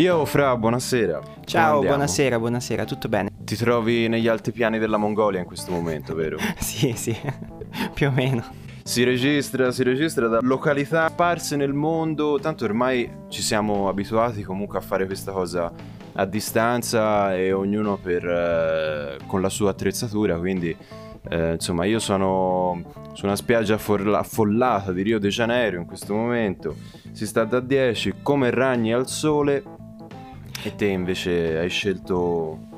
Io, Fra, buonasera. Ciao, buonasera, buonasera, tutto bene? Ti trovi negli altipiani della Mongolia in questo momento, vero? sì, sì, più o meno. Si registra, si registra da località sparse nel mondo, tanto ormai ci siamo abituati comunque a fare questa cosa a distanza e ognuno per, eh, con la sua attrezzatura, quindi eh, insomma io sono su una spiaggia affollata di Rio de Janeiro in questo momento, si sta da 10 come ragni al sole e te invece hai scelto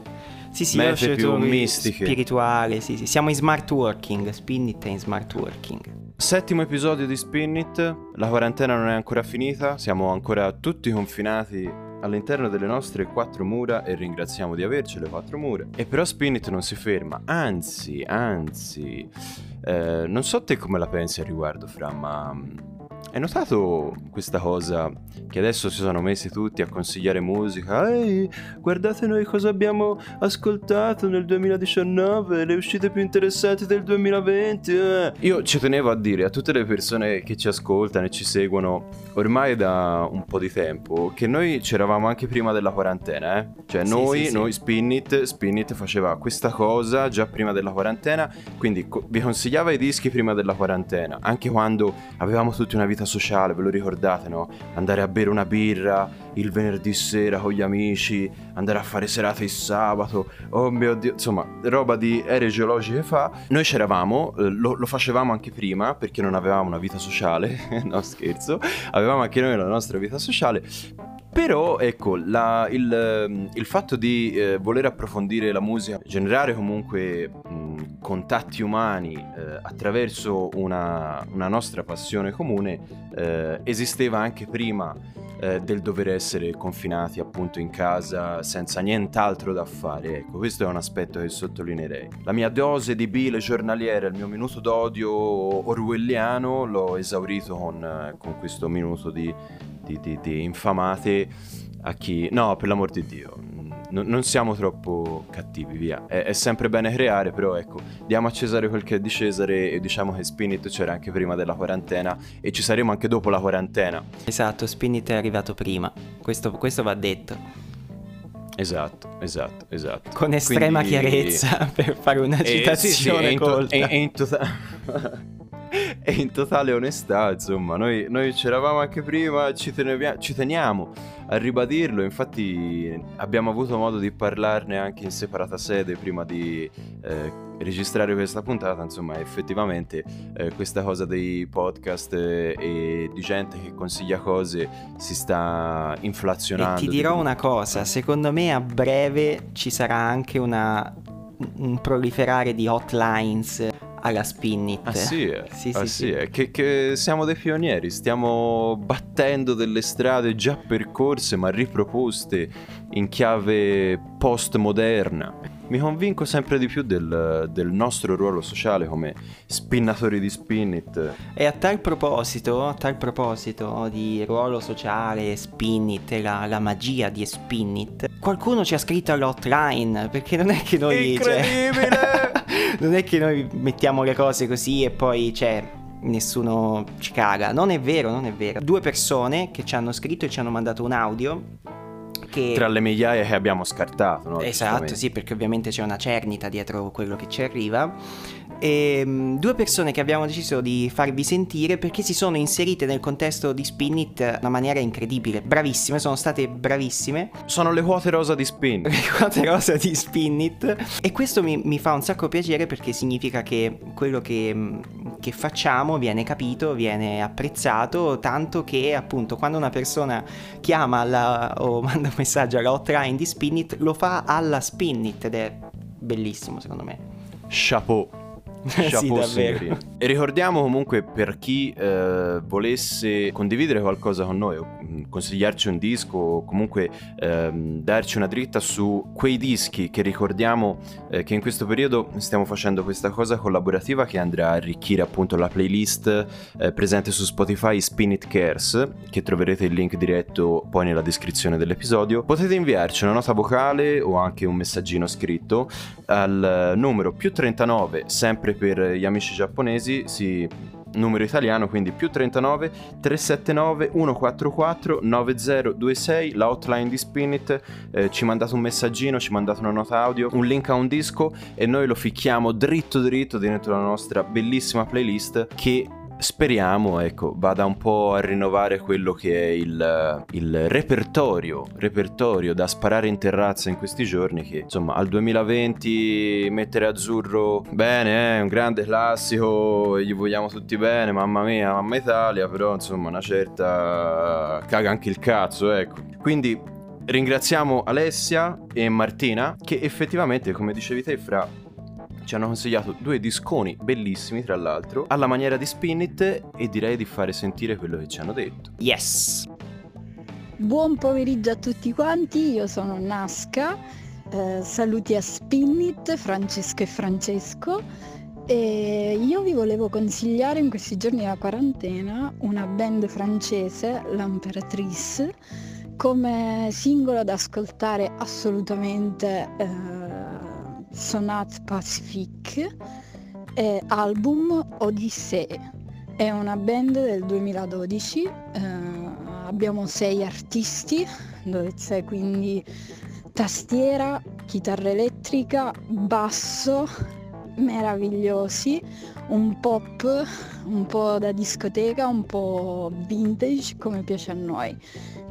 sì, sì, ho scelto più mistiche. spirituale, sì, sì. Siamo in smart working, Spinit è in smart working. Settimo episodio di Spinit, la quarantena non è ancora finita, siamo ancora tutti confinati all'interno delle nostre quattro mura e ringraziamo di averci le quattro mura. E però Spinit non si ferma, anzi, anzi, eh, non so te come la pensi al riguardo, Fra, ma hai notato questa cosa che adesso si sono messi tutti a consigliare musica? Ehi, guardate noi cosa abbiamo ascoltato nel 2019, le uscite più interessanti del 2020. Eh. Io ci tenevo a dire a tutte le persone che ci ascoltano e ci seguono ormai da un po' di tempo che noi c'eravamo anche prima della quarantena, eh? Cioè sì, noi, sì, noi sì. Spinit, Spinit faceva questa cosa già prima della quarantena, quindi co- vi consigliava i dischi prima della quarantena, anche quando avevamo tutti una vita vita sociale, ve lo ricordate, no? Andare a bere una birra il venerdì sera con gli amici, andare a fare serate il sabato, oh mio dio, insomma, roba di ere geologiche fa. Noi c'eravamo, eh, lo, lo facevamo anche prima perché non avevamo una vita sociale, no scherzo, avevamo anche noi la nostra vita sociale, però ecco, la, il, ehm, il, fatto di eh, voler approfondire la musica, generare comunque mh, contatti umani eh, attraverso una, una, nostra passione comune, eh, esisteva anche prima eh, del dover essere confinati appunto in casa senza nient'altro da fare. Ecco, questo è un aspetto che sottolineerei. La mia dose di bile giornaliera, il mio minuto d'odio orwelliano l'ho esaurito con, eh, con questo minuto di di, di, di infamate a chi... No, per l'amor di Dio, n- non siamo troppo cattivi, via. È, è, sempre bene creare, però ecco, diamo a Cesare quel che è di Cesare e diciamo che Spinit c'era anche prima della quarantena e ci saremo anche dopo la quarantena. Esatto, Spinit è arrivato prima, questo, questo va detto. Esatto, esatto, esatto. Con estrema Quindi... chiarezza per fare una citazione eh, sì, sì, è in, to- è, è in totale... e in totale onestà, insomma, noi, noi c'eravamo anche prima, ci, tenevia- ci teniamo a ribadirlo, infatti abbiamo avuto modo di parlarne anche in separata sede prima di eh, registrare questa puntata, insomma effettivamente eh, questa cosa dei podcast eh, e di gente che consiglia cose si sta inflazionando. E ti dirò una cosa, secondo me a breve ci sarà anche una, un proliferare di hotlines alla Spinnit. Ah sì, eh. sì, ah, sì, sì. sì. Che, che, siamo dei pionieri, stiamo battendo delle strade già percorse ma riproposte in chiave postmoderna. Mi convinco sempre di più del, del nostro ruolo sociale come spinnatori di Spinnit. E a tal proposito, a tal proposito di ruolo sociale, Spinnit e la, la magia di Spinnit, qualcuno ci ha scritto all'hotline perché non è che noi... Cioè, Incredibile! Cioè, non è che noi mettiamo le cose così e poi c'è nessuno ci caga. Non è vero, non è vero. Due persone che ci hanno scritto e ci hanno mandato un audio. Che... Tra le migliaia che abbiamo scartato, no? Esatto, sì, perché ovviamente c'è una cernita dietro quello che ci arriva ehm, due persone che abbiamo deciso di farvi sentire perché si sono inserite nel contesto di Spinit in una maniera incredibile. Bravissime, sono state bravissime. Sono le quote rosa di Spinit. Le quote rosa di Spinit. E questo mi, mi fa un sacco piacere perché significa che quello che, che facciamo viene capito, viene apprezzato, tanto che appunto quando una persona chiama alla, o manda un messaggio alla hotline di Spinit lo fa alla Spinit ed è bellissimo secondo me. Chapeau. sì, davvero. E ricordiamo comunque per chi eh, volesse condividere qualcosa con noi, mm, consigliarci un disco o comunque ehm, darci una dritta su quei dischi che ricordiamo eh, che in questo periodo stiamo facendo questa cosa collaborativa che andrà a arricchire appunto la playlist eh, presente su Spotify Spin It Cares, che troverete il link diretto poi nella descrizione dell'episodio. Potete inviarci una nota vocale o anche un messaggino scritto al numero più 39 sempre per gli amici giapponesi si numero italiano, quindi più 39 379 144 9026, la hotline di Spinit, eh, ci mandate un messaggino, ci mandate una nota audio, un link a un disco e noi lo ficchiamo dritto dritto dentro la nostra bellissima playlist che speriamo ecco, vada un po' a rinnovare quello che è il, il repertorio, repertorio da sparare in terrazza in questi giorni che insomma al 2020 mettere azzurro bene, è un grande classico, gli vogliamo tutti bene, mamma mia, mamma Italia, però insomma una certa caga anche il cazzo, ecco. Quindi ringraziamo Alessia e Martina che effettivamente, come dicevi te, fra ci hanno consigliato due disconi bellissimi, tra l'altro, alla maniera di Spinit e direi di fare sentire quello che ci hanno detto. Yes! Buon pomeriggio a tutti quanti, io sono Nasca, eh, saluti a Spinit, Francesco e Francesco. E io vi volevo consigliare in questi giorni della quarantena una band francese, l'Imperatrice, come singolo da ascoltare assolutamente eh, Sonat Pacific e album Odyssee. È una band del 2012, eh, abbiamo sei artisti, dove c'è quindi tastiera, chitarra elettrica, basso, meravigliosi, un pop un po' da discoteca, un po' vintage come piace a noi.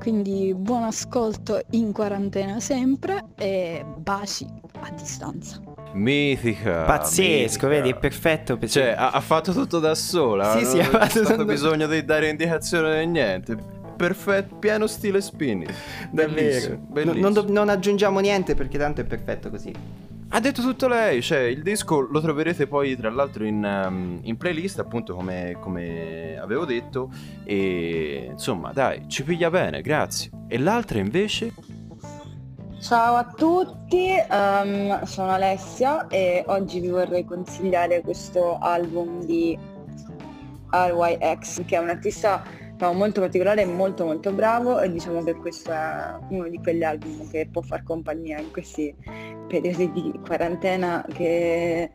Quindi buon ascolto in quarantena sempre e baci a distanza. Mitica. Pazzesco, mitica. vedi, è perfetto. Per Cioè, ha, ha fatto tutto da sola. Sì, sì, non ha c'è fatto stato tutto- bisogno di dare indicazione né niente. Perfetto, pieno stile spinning. Bellissimo, Non, bellissimo. non do- non aggiungiamo niente perché tanto è perfetto così. Ha detto tutto lei, cioè il disco lo troverete poi tra l'altro in, um, in playlist appunto come, come avevo detto e insomma dai, ci piglia bene, grazie. E l'altra invece? Ciao a tutti, ehm, sono Alessia e oggi vi vorrei consigliare questo album di RYX che è un artista diciamo, molto particolare e molto molto bravo e diciamo che questo è uno di quegli album che può far compagnia in questi periodi di quarantena che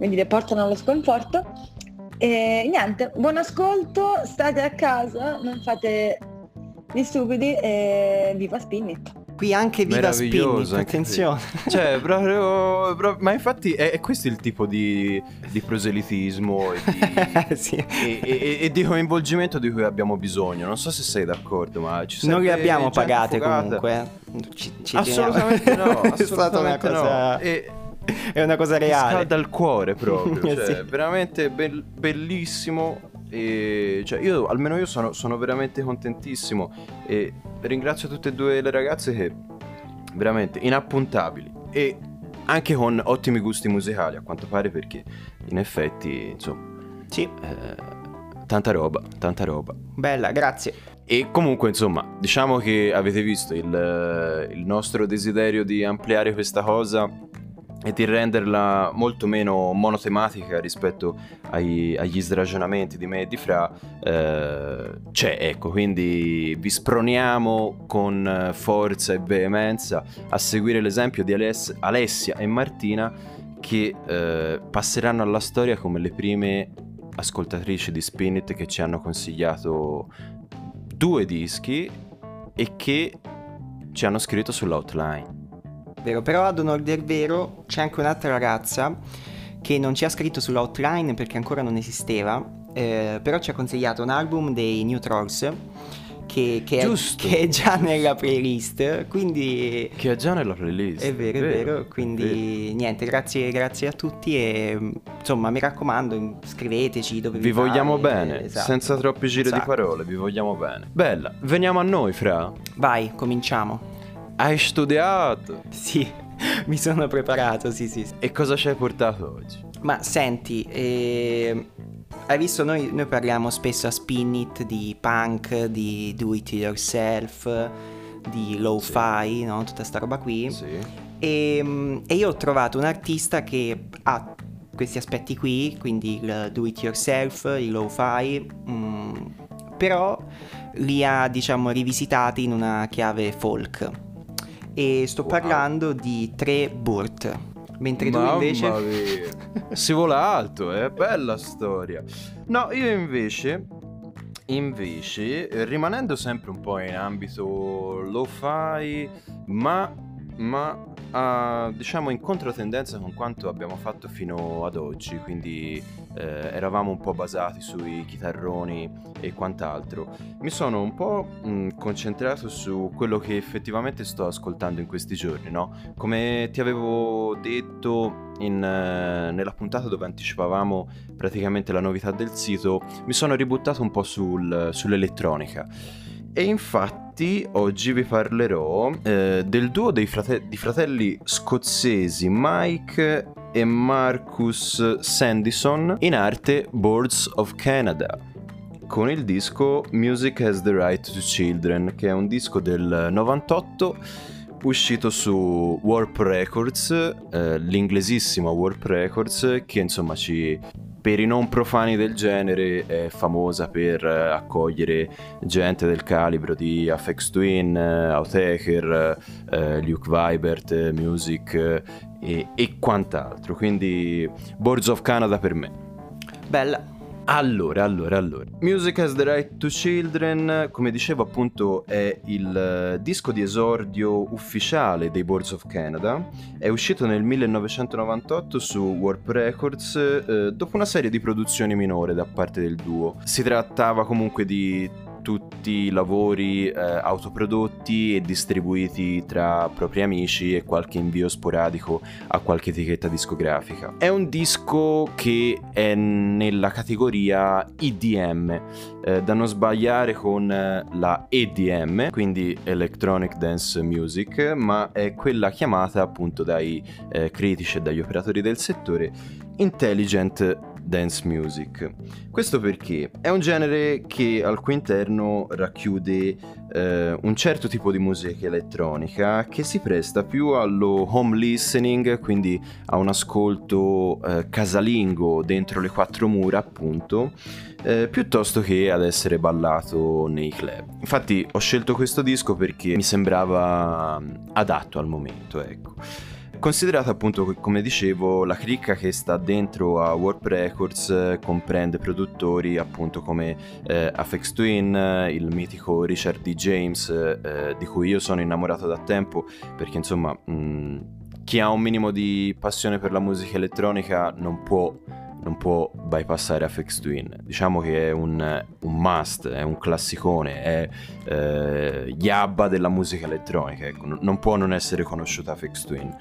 come dire, portano allo sconforto. E niente, buon ascolto, state a casa, non fate gli stupidi e viva Spinit! Qui anche Viva anche attenzione. Cioè, proprio, proprio- ma infatti è, è questo il tipo di, di proselitismo e di, sì. e, e- e di coinvolgimento di cui abbiamo bisogno. Non so se sei d'accordo, ma ci Non le serve abbiamo pagate affogata. comunque. eh. Ci, ci Assolutamente no, è stata una assolutamente cosa... no. E È una cosa reale. scalda il cuore proprio, Eh, cioè, sì. veramente bel- bellissimo. E cioè, io almeno io sono, sono veramente contentissimo e ringrazio tutte e due le ragazze che veramente inappuntabili e anche con ottimi gusti musicali a quanto pare perché in effetti insomma Sì, eh, tanta roba, tanta roba. bella, grazie. E comunque, insomma, diciamo che avete visto il, il nostro desiderio di ampliare questa cosa e di renderla molto meno monotematica rispetto ai- agli sragionamenti di me e di Fra eh, c'è, ecco, quindi vi sproniamo con eh, forza e veemenza a seguire l'esempio di Aless- Alessia e Martina che eh, passeranno alla storia come le prime ascoltatrici di Spinit che ci hanno consigliato due dischi e che ci hanno scritto sull'outline. Vero, però ad onor del vero c'è anche un'altra ragazza che non ci ha scritto sull'outline perché ancora non esisteva, eh, però ci ha consigliato un album dei New Trolls che, che è, che è già nella playlist, quindi Che è già nella playlist. è vero, è vero, quindi niente, grazie, grazie a tutti e insomma mi raccomando scriveteci dove Vi vi vogliamo pare, bene, esatto. senza troppi giri Un di parole, vi vogliamo bene. Bella, veniamo a noi, Fra. Vai, cominciamo. Hai studiato? Sì, mi sono preparato, sì sì. sì. E cosa ci hai portato oggi? Ma senti, eh, hai visto noi, noi parliamo spesso a Spinit di punk, di do it yourself, di lo-fi, no? Tutta sta roba qui. Sì. E, mm, e io ho trovato un artista che ha questi aspetti qui, quindi il do it yourself, il lo-fi, mm, però li ha diciamo rivisitati in una chiave folk. E sto Wow. parlando di tre Burt. Mentre tu Mamma invece... mia. si vola alto, è bella storia. No, io invece invece eh, rimanendo sempre un po' in ambito lo-fi, ma ma ha, diciamo in controtendenza con quanto abbiamo fatto fino ad oggi, quindi eh, eravamo un po' basati sui chitarroni e quant'altro. Mi sono un po' mh, concentrato su quello che effettivamente sto ascoltando in questi giorni, no? Come ti avevo detto in, eh, nella puntata dove anticipavamo praticamente la novità del sito, mi sono ributtato un po' sul, sull'elettronica. E infatti oggi vi parlerò eh, del duo frate- di fratelli scozzesi Mike e Marcus Sandison in arte Boards of Canada. Con il disco Music Has the Right to Children che è un disco del 98 uscito su Warp Records, eh, l'inglesissimo Warp Records che insomma ci per i non profani del genere è famosa per eh, accogliere gente del calibro di Afex Twin, eh, Outtaker, eh, Luke Vibert, eh, Music e, e quant'altro. Quindi Boards of Canada per me. Bella. Allora, allora, allora. Music has the Right to Children, come dicevo appunto, è il eh, disco di esordio ufficiale dei Boards of Canada. È uscito nel 1998 su Warp Records eh, dopo una serie di produzioni minore da parte del duo. Si trattava comunque di tutti lavori eh, autoprodotti e distribuiti tra propri amici e qualche invio sporadico a qualche etichetta discografica. È un disco che è nella categoria EDM, eh, da non sbagliare con eh, la EDM, quindi Electronic Dance Music, ma è quella chiamata appunto dai eh, critici e dagli operatori del settore Intelligent dance music. Questo perché è un genere che al cui interno racchiude eh, un certo tipo di musica elettronica che si presta più allo home listening, quindi a un ascolto eh, casalingo dentro le quattro mura, appunto, eh, piuttosto che ad essere ballato nei club. Infatti ho scelto questo disco perché mi sembrava mm, adatto al momento, ecco. Considerata appunto, come dicevo, la cricca che sta dentro a Warp Records eh, comprende produttori appunto come eh, Afex Twin, il mitico Richard D. James, eh, di cui io sono innamorato da tempo, perché insomma mh, chi ha un minimo di passione per la musica elettronica non può non può bypassare Afex Twin. Diciamo che è un, un must, è un classicone, è eh, gli ABBA della musica elettronica, ecco, non può non essere conosciuta Afex Twin.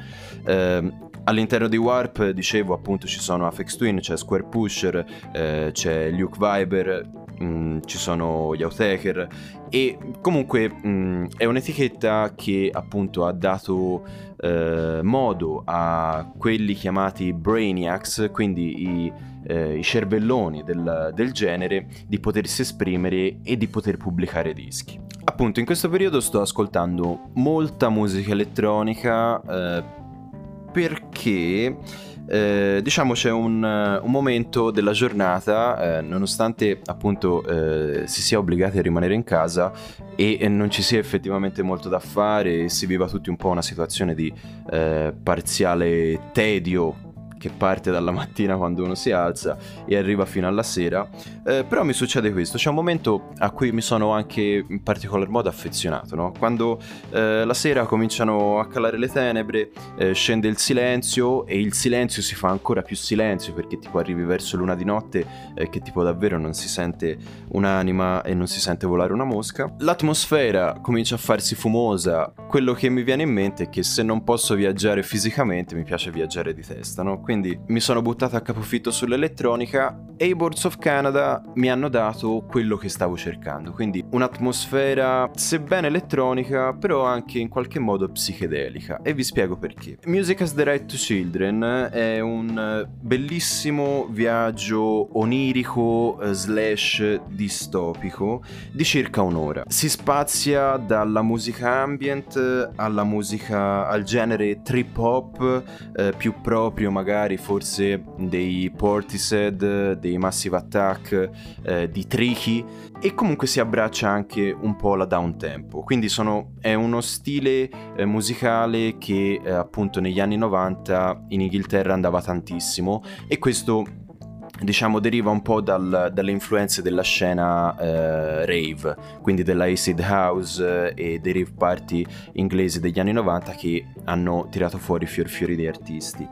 Eh, all'interno di Warp, dicevo, appunto ci sono Afex Twin, c'è Square Pusher, eh, c'è Luke Viber, mm, ci sono gli Outtaker e comunque mh, mm, è un'etichetta che appunto ha dato eh, modo a quelli chiamati Brainiacs, quindi i, eh, i cervelloni del, del genere, di potersi esprimere e di poter pubblicare dischi. Appunto in questo periodo sto ascoltando molta musica elettronica eh, perché eh, diciamo c'è un, un, momento della giornata, eh, nonostante appunto eh, si sia obbligati a rimanere in casa e, e, non ci sia effettivamente molto da fare si viva tutti un po' una situazione di eh, parziale tedio che parte dalla mattina quando uno si alza e arriva fino alla sera. Eh, però mi succede questo, c'è un momento a cui mi sono anche in particolar modo affezionato, no? quando eh, la sera cominciano a calare le tenebre, eh, scende il silenzio e il silenzio si fa ancora più silenzio perché tipo arrivi verso l'una di notte eh, che tipo davvero non si sente un'anima e non si sente volare una mosca. L'atmosfera comincia a farsi fumosa, quello che mi viene in mente è che se non posso viaggiare fisicamente mi piace viaggiare di testa, no? Quindi mi sono buttato a capofitto sull'elettronica e i Boards of Canada mi hanno dato quello che stavo cercando, quindi un'atmosfera sebbene elettronica però anche in qualche modo psichedelica e vi spiego perché. Music as the Right to Children è un bellissimo viaggio onirico eh, slash distopico di circa un'ora. Si spazia dalla musica ambient alla musica al genere trip hop eh, più proprio magari magari forse dei Portishead, dei Massive Attack, eh, di Tricky e comunque si abbraccia anche un po' la down tempo, quindi sono, è uno stile eh, musicale che eh, appunto negli anni 90 in Inghilterra andava tantissimo e questo diciamo deriva un po' dal, dalle influenze della scena eh, rave, quindi della acid house eh, e dei rave party inglesi degli anni 90 che hanno tirato fuori fior fiori di artisti.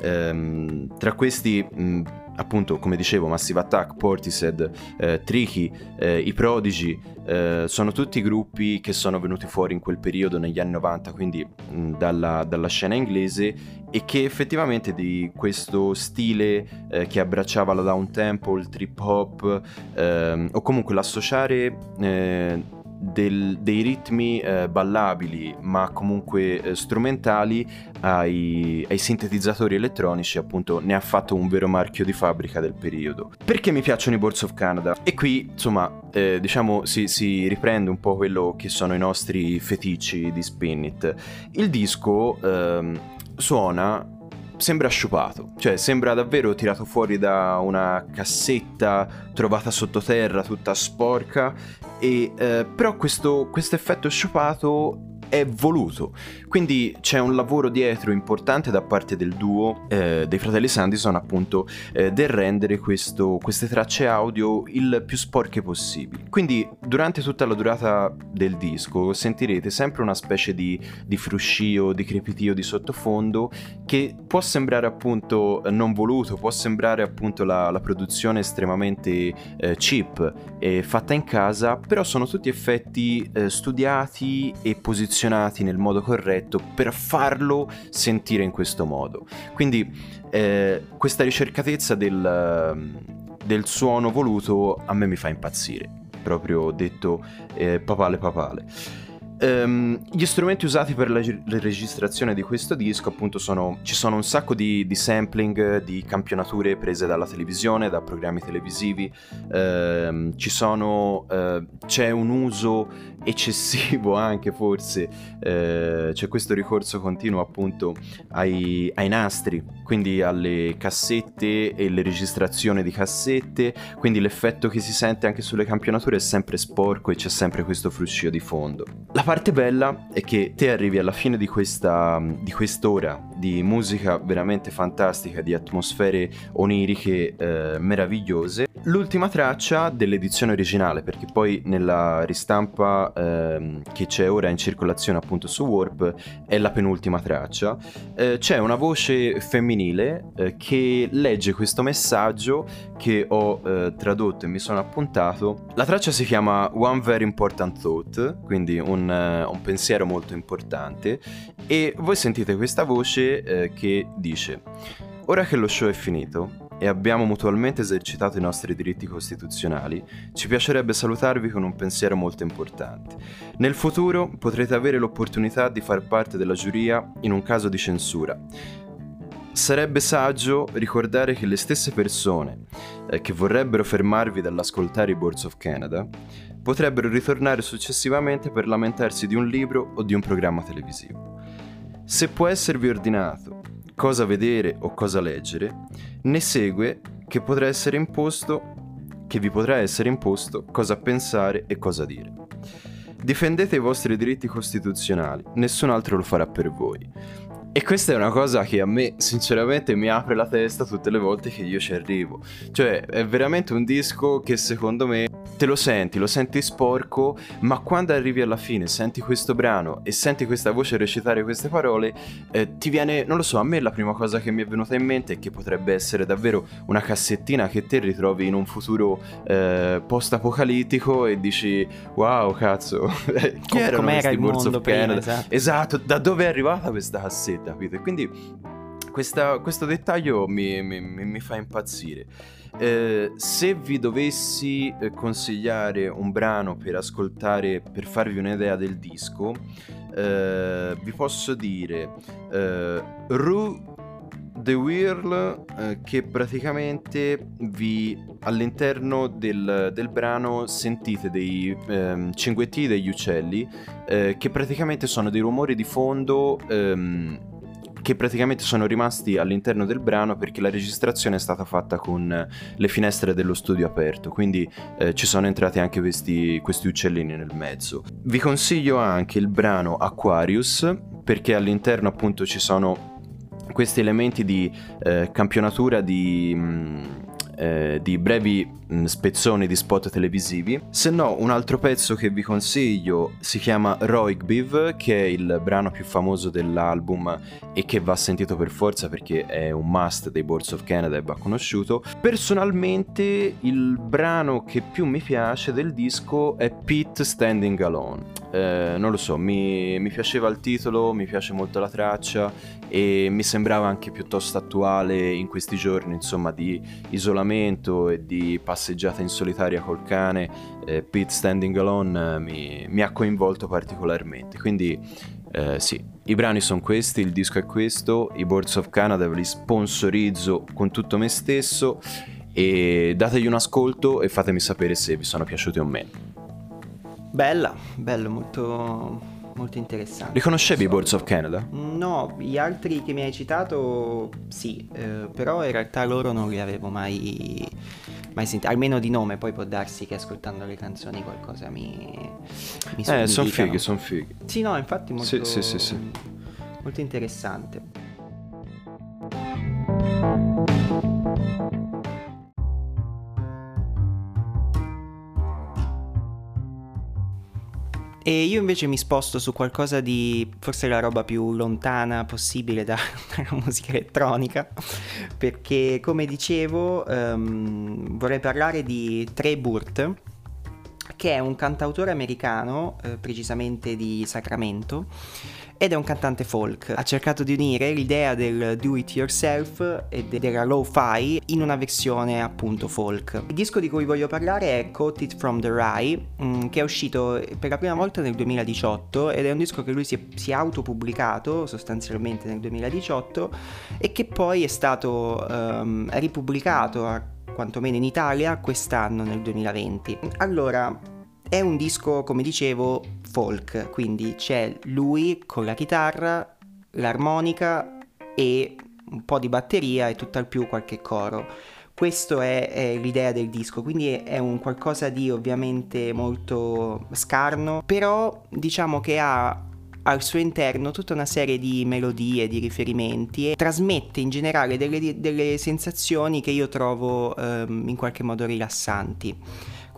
Ehm, tra questi mh, appunto come dicevo Massive Attack, Portishead, eh, Tricky, eh, i Prodigy eh, sono tutti gruppi che sono venuti fuori in quel periodo negli anni 90 quindi mh, dalla, dalla, scena inglese e che effettivamente di questo stile eh, che abbracciava la down tempo, il trip hop ehm, o comunque l'associare eh, del, dei ritmi eh, ballabili ma comunque eh, strumentali ai, ai, sintetizzatori elettronici appunto ne ha fatto un vero marchio di fabbrica del periodo. Perché mi piacciono i Boards of Canada? E qui insomma eh, diciamo si, si, riprende un po' quello che sono i nostri feticci di Spinit il disco ehm, suona sembra sciupato, cioè sembra davvero tirato fuori da una cassetta trovata sottoterra tutta sporca. E eh, però questo effetto sciupato è voluto. Quindi c'è un lavoro dietro importante da parte del duo eh, dei fratelli Sandison, appunto, eh, del rendere questo, queste tracce audio il più sporche possibili. Quindi durante tutta la durata del disco sentirete sempre una specie di, di fruscio, di crepitio di sottofondo che può sembrare appunto non voluto, può sembrare appunto la, la produzione estremamente eh, cheap e fatta in casa, però sono tutti effetti eh, studiati e posizionati posizionati nel modo corretto per farlo sentire in questo modo. Quindi eh, questa ricercatezza del, del, suono voluto a me mi fa impazzire, proprio detto eh, papale papale. Um, gli strumenti usati per la, la, registrazione di questo disco, appunto, sono. Ci sono un sacco di, di, sampling, di campionature prese dalla televisione, da programmi televisivi. Ci sono. Uh, c'è un uso eccessivo anche, forse. Eh, c'è questo ricorso continuo, appunto, ai, ai nastri, quindi alle cassette e le registrazioni di cassette. Quindi l'effetto che si sente anche sulle campionature è sempre sporco e c'è sempre questo fruscio di fondo. La parte bella è che te arrivi alla fine di, questa, di quest'ora di musica veramente fantastica, di atmosfere oniriche eh, meravigliose. L'ultima traccia dell'edizione originale, perché poi nella ristampa eh, che c'è ora in circolazione appunto su Warp è la penultima traccia, eh, c'è una voce femminile eh, che legge questo messaggio che ho eh, tradotto e mi sono appuntato. La traccia si chiama One Very Important Thought, quindi un eh, un pensiero molto importante e voi sentite questa voce eh, che dice Ora che lo show è finito e abbiamo mutualmente esercitato i nostri diritti costituzionali, ci piacerebbe salutarvi con un pensiero molto importante. Nel futuro potrete avere l'opportunità di far parte della giuria in un caso di censura. Sarebbe saggio ricordare che le stesse persone eh, che vorrebbero fermarvi dall'ascoltare i Boards of Canada potrebbero ritornare successivamente per lamentarsi di un libro o di un programma televisivo. Se può esservi ordinato cosa vedere o cosa leggere, ne segue che potrà essere imposto che vi potrà essere imposto cosa pensare e cosa dire. Difendete i vostri diritti costituzionali, nessun altro lo farà per voi. E questa è una cosa che a me sinceramente mi apre la testa tutte le volte che io ci arrivo. Cioè è veramente un disco che secondo me te lo senti, lo senti sporco, ma quando arrivi alla fine, senti questo brano e senti questa voce recitare queste parole, eh, ti viene, non lo so, a me la prima cosa che mi è venuta in mente è che potrebbe essere davvero una cassettina che te ritrovi in un futuro eh, post-apocalittico e dici, wow, cazzo, chi Com- erano questi il of prima, esatto. esatto, da dove è arrivata questa cassetta, capito? E quindi questa, questo dettaglio mi, mi, mi fa impazzire. Eh, se vi dovessi eh, consigliare un brano per ascoltare, per farvi un'idea del disco, eh, vi posso dire eh, Rue The Whirl eh, che praticamente vi all'interno del, del brano sentite dei ehm, cinguetti degli uccelli eh, che praticamente sono dei rumori di fondo ehm, che praticamente sono rimasti all'interno del brano perché la registrazione è stata fatta con le finestre dello studio aperto, quindi eh, ci sono entrati anche questi, questi uccellini nel mezzo. Vi consiglio anche il brano Aquarius perché all'interno appunto ci sono questi elementi di eh, campionatura di... Mh, mm, eh, di brevi mh, mm, spezzoni di spot televisivi. Se no, un altro pezzo che vi consiglio si chiama Roigbiv, che è il brano più famoso dell'album e che va sentito per forza perché è un must dei Boards of Canada e va conosciuto. Personalmente, il brano che più mi piace del disco è Pete Standing Alone. Eh, non lo so, mi, mi piaceva il titolo, mi piace molto la traccia e mi sembrava anche piuttosto attuale in questi giorni, insomma, di isolamento e di passeggiata in solitaria col cane. Eh, Pete Standing Alone eh, mi, mi, ha coinvolto particolarmente, quindi eh, sì, i brani sono questi, il disco è questo, i Boards of Canada li sponsorizzo con tutto me stesso e dategli un ascolto e fatemi sapere se vi sono piaciuti o meno. Bella, bello, molto, molto interessante. Li conoscevi i Boards of Canada? No, gli altri che mi hai citato sì, eh, però in realtà loro non li avevo mai, mai sentiti, almeno di nome, poi può darsi che ascoltando le canzoni qualcosa mi... mi eh, sono fighi, sono fighi. Sì, no, infatti molto, sì, sì, sì, sì. molto interessante. E io invece mi sposto su qualcosa di forse la roba più lontana possibile da, dalla musica elettronica, perché come dicevo um, vorrei parlare di Trey Burt, che è un cantautore americano, eh, precisamente di Sacramento, ed è un cantante folk. Ha cercato di unire l'idea del do it yourself e della lo-fi in una versione appunto folk. Il disco di cui voglio parlare è Caught It From The Rye, mm, che è uscito per la prima volta nel 2018 ed è un disco che lui si è, si è autopubblicato sostanzialmente nel 2018 e che poi è stato um, ripubblicato a quantomeno in Italia quest'anno nel 2020. Allora, è un disco, come dicevo, folk, quindi c'è lui con la chitarra, l'armonica e un po' di batteria e tutt'al più qualche coro. Questa è, è, l'idea del disco, quindi è, è, un qualcosa di ovviamente molto scarno, però diciamo che ha al suo interno tutta una serie di melodie, di riferimenti e trasmette in generale delle, delle sensazioni che io trovo ehm, in qualche modo rilassanti.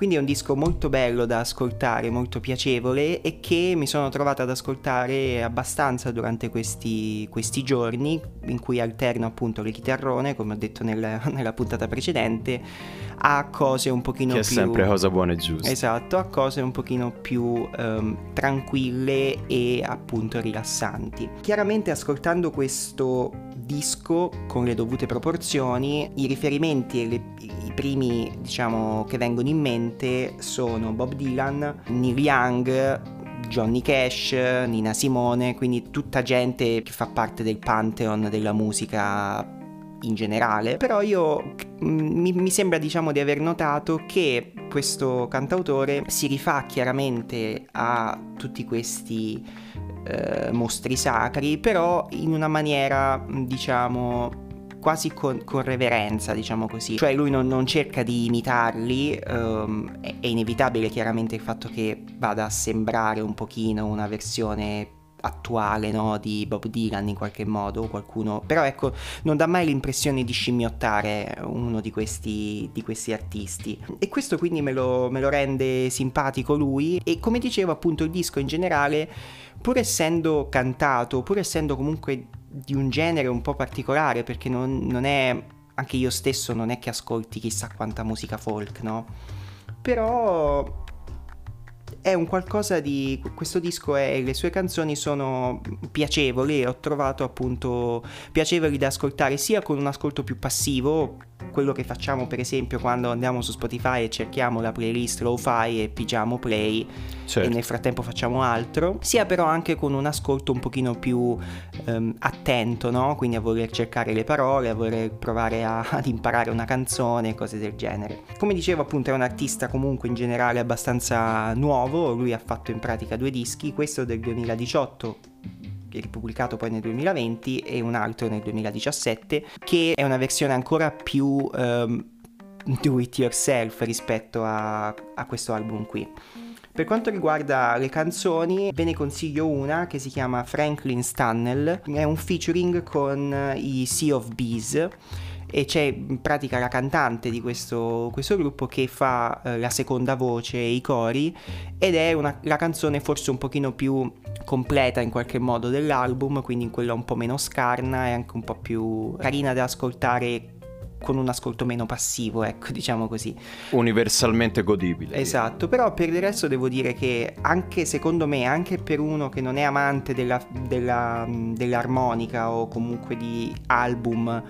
Quindi è un disco molto bello da ascoltare, molto piacevole e che mi sono trovata ad ascoltare abbastanza durante questi, questi giorni in cui alterno appunto le chitarrone, come ho detto nel, nella puntata precedente, a cose un pochino che più... Che è sempre cosa buona e giusta. Esatto, a cose un pochino più um, tranquille e appunto rilassanti. Chiaramente ascoltando questo disco con le dovute proporzioni, i riferimenti e le, i primi diciamo che vengono in mente sono Bob Dylan, Neil Young, Johnny Cash, Nina Simone, quindi tutta gente che fa parte del pantheon della musica in generale, però io mi, mi, sembra diciamo di aver notato che questo cantautore si rifà chiaramente a tutti questi eh, mostri sacri, però in una maniera, diciamo, quasi con, con, reverenza, diciamo così. Cioè lui non, non cerca di imitarli, um, è, è, inevitabile chiaramente il fatto che vada a sembrare un pochino una versione attuale no? di Bob Dylan in qualche modo qualcuno però ecco non dà mai l'impressione di scimmiottare uno di questi, di questi artisti e questo quindi me lo, me lo rende simpatico lui e come dicevo appunto il disco in generale pur essendo cantato, pur essendo comunque di un genere un po' particolare, perché non, non è, anche io stesso non è che ascolti chissà quanta musica folk, no? Però è un qualcosa di questo disco e le sue canzoni sono piacevoli ho trovato appunto piacevoli da ascoltare sia con un ascolto più passivo quello che facciamo per esempio quando andiamo su Spotify e cerchiamo la playlist lo-fi e pigiamo play certo. e nel frattempo facciamo altro, sia però anche con un ascolto un pochino più um, attento, no? Quindi a voler cercare le parole, a voler provare a, ad imparare una canzone, cose del genere. Come dicevo appunto è un artista comunque in generale abbastanza nuovo, lui ha fatto in pratica due dischi, questo del 2018 ripubblicato poi nel 2020 e un altro nel 2017 che è una versione ancora più um, do it yourself rispetto a, a questo album qui. Per quanto riguarda le canzoni, ve ne consiglio una che si chiama Franklin's Tunnel, è un featuring con i Sea of Bees e c'è in pratica la cantante di questo, questo gruppo che fa eh, la seconda voce e i cori ed è una, la canzone forse un pochino più completa in qualche modo dell'album, quindi quella un po' meno scarna e anche un po' più carina da ascoltare con un ascolto meno passivo, ecco, diciamo così. Universalmente godibile. Esatto, però per il resto devo dire che anche secondo me, anche per uno che non è amante della, della, dell'armonica o comunque di album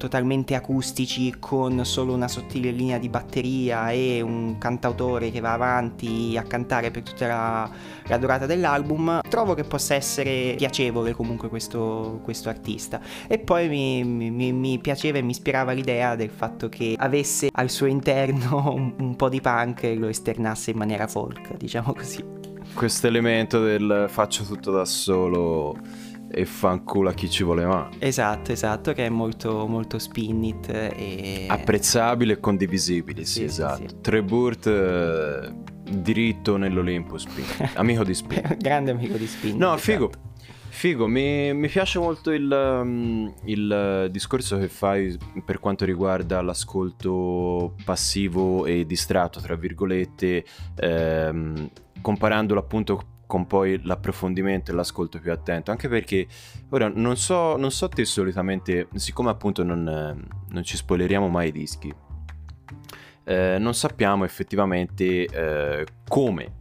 totalmente acustici con solo una sottile linea di batteria e un cantautore che va avanti a cantare per tutta la, la durata dell'album, trovo che possa essere piacevole comunque questo, questo artista. E poi mi, mi, mi, piaceva e mi ispirava l'idea del fatto che avesse al suo interno un, un po' di punk e lo esternasse in maniera folk, diciamo così. Questo elemento del faccio tutto da solo e fanculo a chi ci vuole male. Esatto, esatto, che è molto, molto spinnit e... Apprezzabile e condivisibile, sì, sì esatto. Sì. Treburt eh, diritto nell'Olimpo Spin. amico di Spin. Grande amico di Spin. No, esatto. figo. Figo, mi, mi piace molto il, um, il, discorso che fai per quanto riguarda l'ascolto passivo e distratto, tra virgolette, ehm, comparandolo appunto con poi l'approfondimento e l'ascolto più attento, anche perché ora non so, non so te solitamente, siccome appunto non, non ci spoileriamo mai i dischi, eh, non sappiamo effettivamente eh, come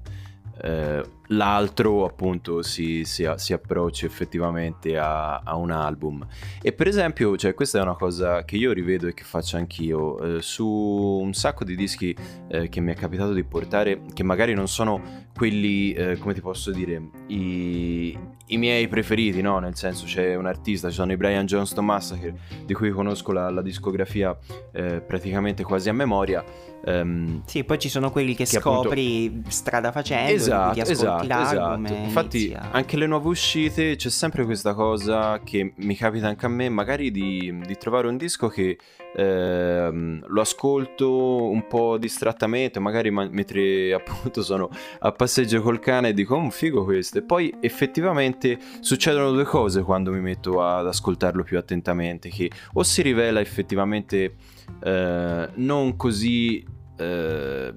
eh, l'altro appunto si, si, si approccia effettivamente a, a, un album. E per esempio cioè, questa è una cosa che io rivedo e che faccio anch'io eh, su un sacco di dischi eh, che mi è capitato di portare che magari non sono quelli eh, come ti posso dire i, i, miei preferiti no? Nel senso c'è un artista ci sono i Brian Johnston Massacre di cui conosco la, la discografia eh, praticamente quasi a memoria Um, sì, poi ci sono quelli che, che scopri appunto... strada facendo, esatto, ascolti esatto, esatto. Infatti a... anche le nuove uscite c'è sempre questa cosa che mi capita anche a me, magari di, di trovare un disco che ehm, lo ascolto un po' distrattamente, magari mentre appunto sono a passeggio col cane e dico un oh, figo questo e poi effettivamente succedono due cose quando mi metto ad ascoltarlo più attentamente, che o si rivela effettivamente eh, non così, eh,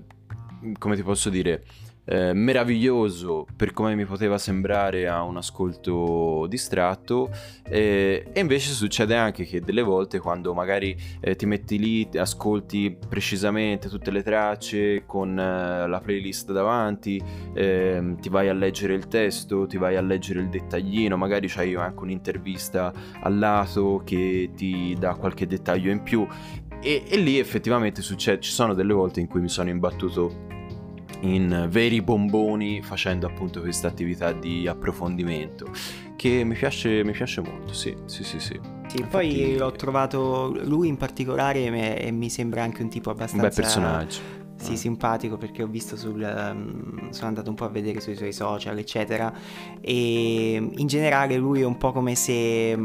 come ti posso dire, eh, meraviglioso per come mi poteva sembrare a un ascolto distratto. Eh, e invece succede anche che delle volte quando magari eh, ti metti lì ascolti precisamente tutte le tracce con eh, la playlist davanti ehm, ti vai a leggere il testo ti vai a leggere il dettaglino magari c'hai anche un'intervista al lato che ti dà qualche dettaglio in più. E, e lì effettivamente succede, ci sono delle volte in cui mi sono imbattuto in veri bomboni facendo appunto questa attività di approfondimento che mi piace, mi piace molto, sì, sì, sì, sì. Sì, poi l'ho trovato lui in particolare e mi sembra anche un tipo abbastanza... Un bel personaggio. Sì, ah. simpatico perché ho visto sul... Um, sono andato un po' a vedere sui suoi social, eccetera, e in generale lui è un po' come se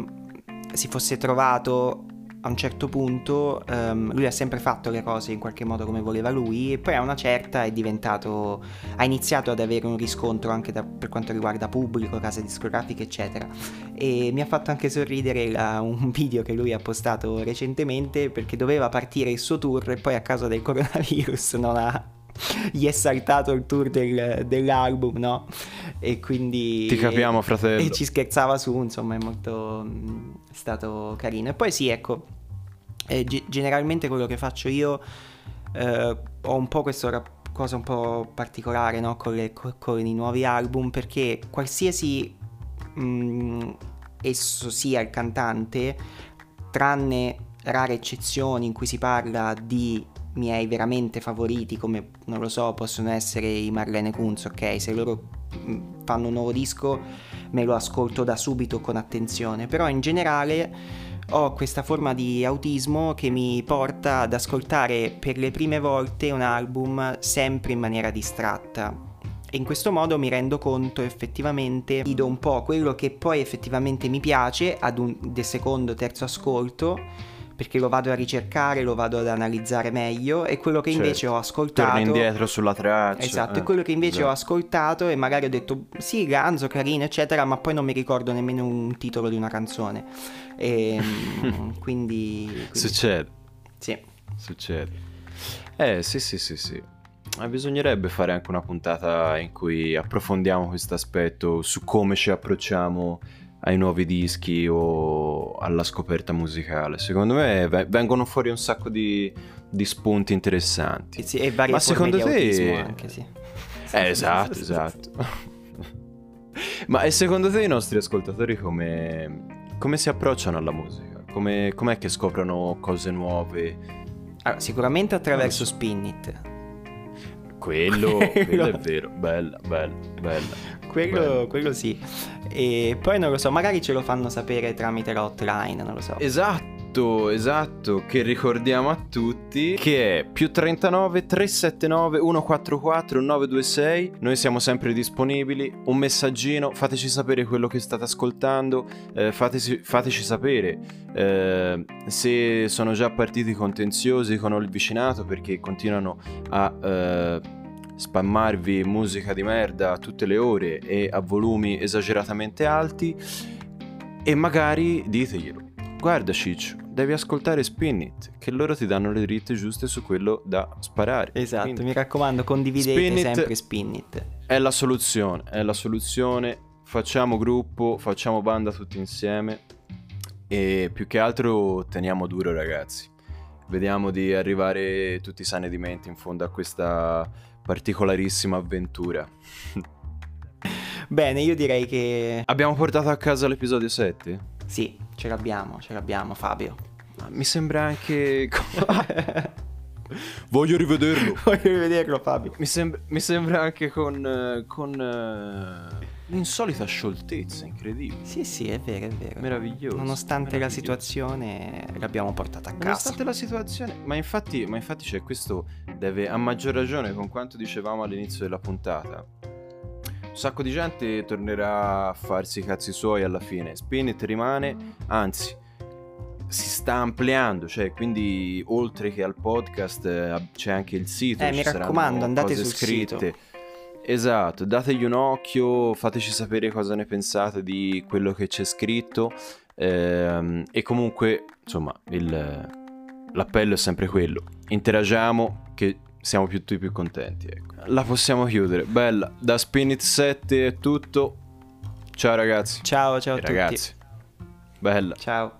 si fosse trovato a un certo punto um, lui ha sempre fatto le cose in qualche modo come voleva lui e poi a una certa è diventato ha iniziato ad avere un riscontro anche da, per quanto riguarda pubblico, case discografiche eccetera. E mi ha fatto anche sorridere la, un video che lui ha postato recentemente perché doveva partire il suo tour e poi a causa del coronavirus non ha gli è saltato il tour del, dell'album, no? E quindi... Ti capiamo, fratello. E ci scherzava su, insomma, è molto... è stato carino. E poi sì, ecco, eh, g- generalmente quello che faccio io eh, ho un po' questa cosa un po' particolare no? con, le, con, i nuovi album perché qualsiasi mh, mm, esso sia il cantante, tranne rare eccezioni in cui si parla di miei veramente favoriti come non lo so possono essere i Marlene Kunz ok se loro mm, fanno un nuovo disco me lo ascolto da subito con attenzione però in generale ho questa forma di autismo che mi porta ad ascoltare per le prime volte un album sempre in maniera distratta. In questo modo mi rendo conto effettivamente, do un po' quello che poi effettivamente mi piace ad un de secondo, terzo ascolto, perché lo vado a ricercare, lo vado ad analizzare meglio e quello che invece Certo. ho ascoltato... Torni indietro sulla traccia. Esatto, eh, e quello che invece ho esatto. ascoltato e magari ho detto sì, ganzo, carino, eccetera, ma poi non mi ricordo nemmeno un titolo di una canzone. E, quindi, quindi Succede, sì. succede. Eh, sì, sì, sì, sì. Eh, bisognerebbe fare anche una puntata in cui approfondiamo questo aspetto su come ci approcciamo ai nuovi dischi o alla scoperta musicale. Secondo me ve- vengono fuori un sacco di, di spunti interessanti. Sì, e varie Ma secondo te- anche, sì. Eh, esatto, esatto. Ma e secondo te i nostri ascoltatori come, come si approcciano alla musica? Come, com'è che scoprono cose nuove? Allora, sicuramente attraverso so. Spinnit. Quello, quello è vero, bella, bella, bella. Quello, quello sì. E poi non lo so, magari ce lo fanno sapere tramite la hotline, non lo so. Esatto, esatto, che ricordiamo a tutti che è più 39 379 144 926. Noi siamo sempre disponibili. Un messaggino, fateci sapere quello che state ascoltando, eh, fateci, fateci sapere eh, se sono già partiti contenziosi con il vicinato perché continuano a eh, spammarvi musica di merda a tutte le ore e a volumi esageratamente alti e magari diteglielo. Guarda Ciccio, devi ascoltare Spin It, che loro ti danno le dritte giuste su quello da sparare. Esatto, Quindi mi raccomando, condividete Spinnit- sempre Spinnit. è la soluzione, è la soluzione. Facciamo gruppo, facciamo banda tutti insieme e più che altro teniamo duro ragazzi. Vediamo di arrivare tutti sani di mente in fondo a questa particolarissima avventura. Bene, io direi che Abbiamo portato a casa l'episodio 7? sì, ce l'abbiamo, ce l'abbiamo Fabio. Mi sembra anche... Voglio rivederlo. Voglio rivederlo Fabio. Mi, sembra- mi sembra anche con, eh, con eh, l'insolita scioltezza, incredibile. Sì, sì, è vero, è vero. Meraviglioso. Nonostante la meraviglioso. situazione l'abbiamo portata a casa. Nonostante la situazione, ma infatti, ma infatti c'è questo, deve a maggior ragione con quanto dicevamo all'inizio della puntata. Un sacco di gente tornerà a farsi i cazzi suoi alla fine. Spinit rimane, anzi, si sta ampliando, cioè quindi oltre che al podcast eh, c'è anche il sito. Eh, mi raccomando, andate sul scritte. Esatto, dategli un occhio, fateci sapere cosa ne pensate di quello che c'è scritto. ehm, e comunque, insomma, il- l'appello è sempre quello. Interagiamo che siamo più tutti più contenti. Ecco. La possiamo chiudere. Bella, da Spinit 7 è tutto. Ciao ragazzi. Ciao, ciao a E tutti. ragazzi. Bella. Ciao.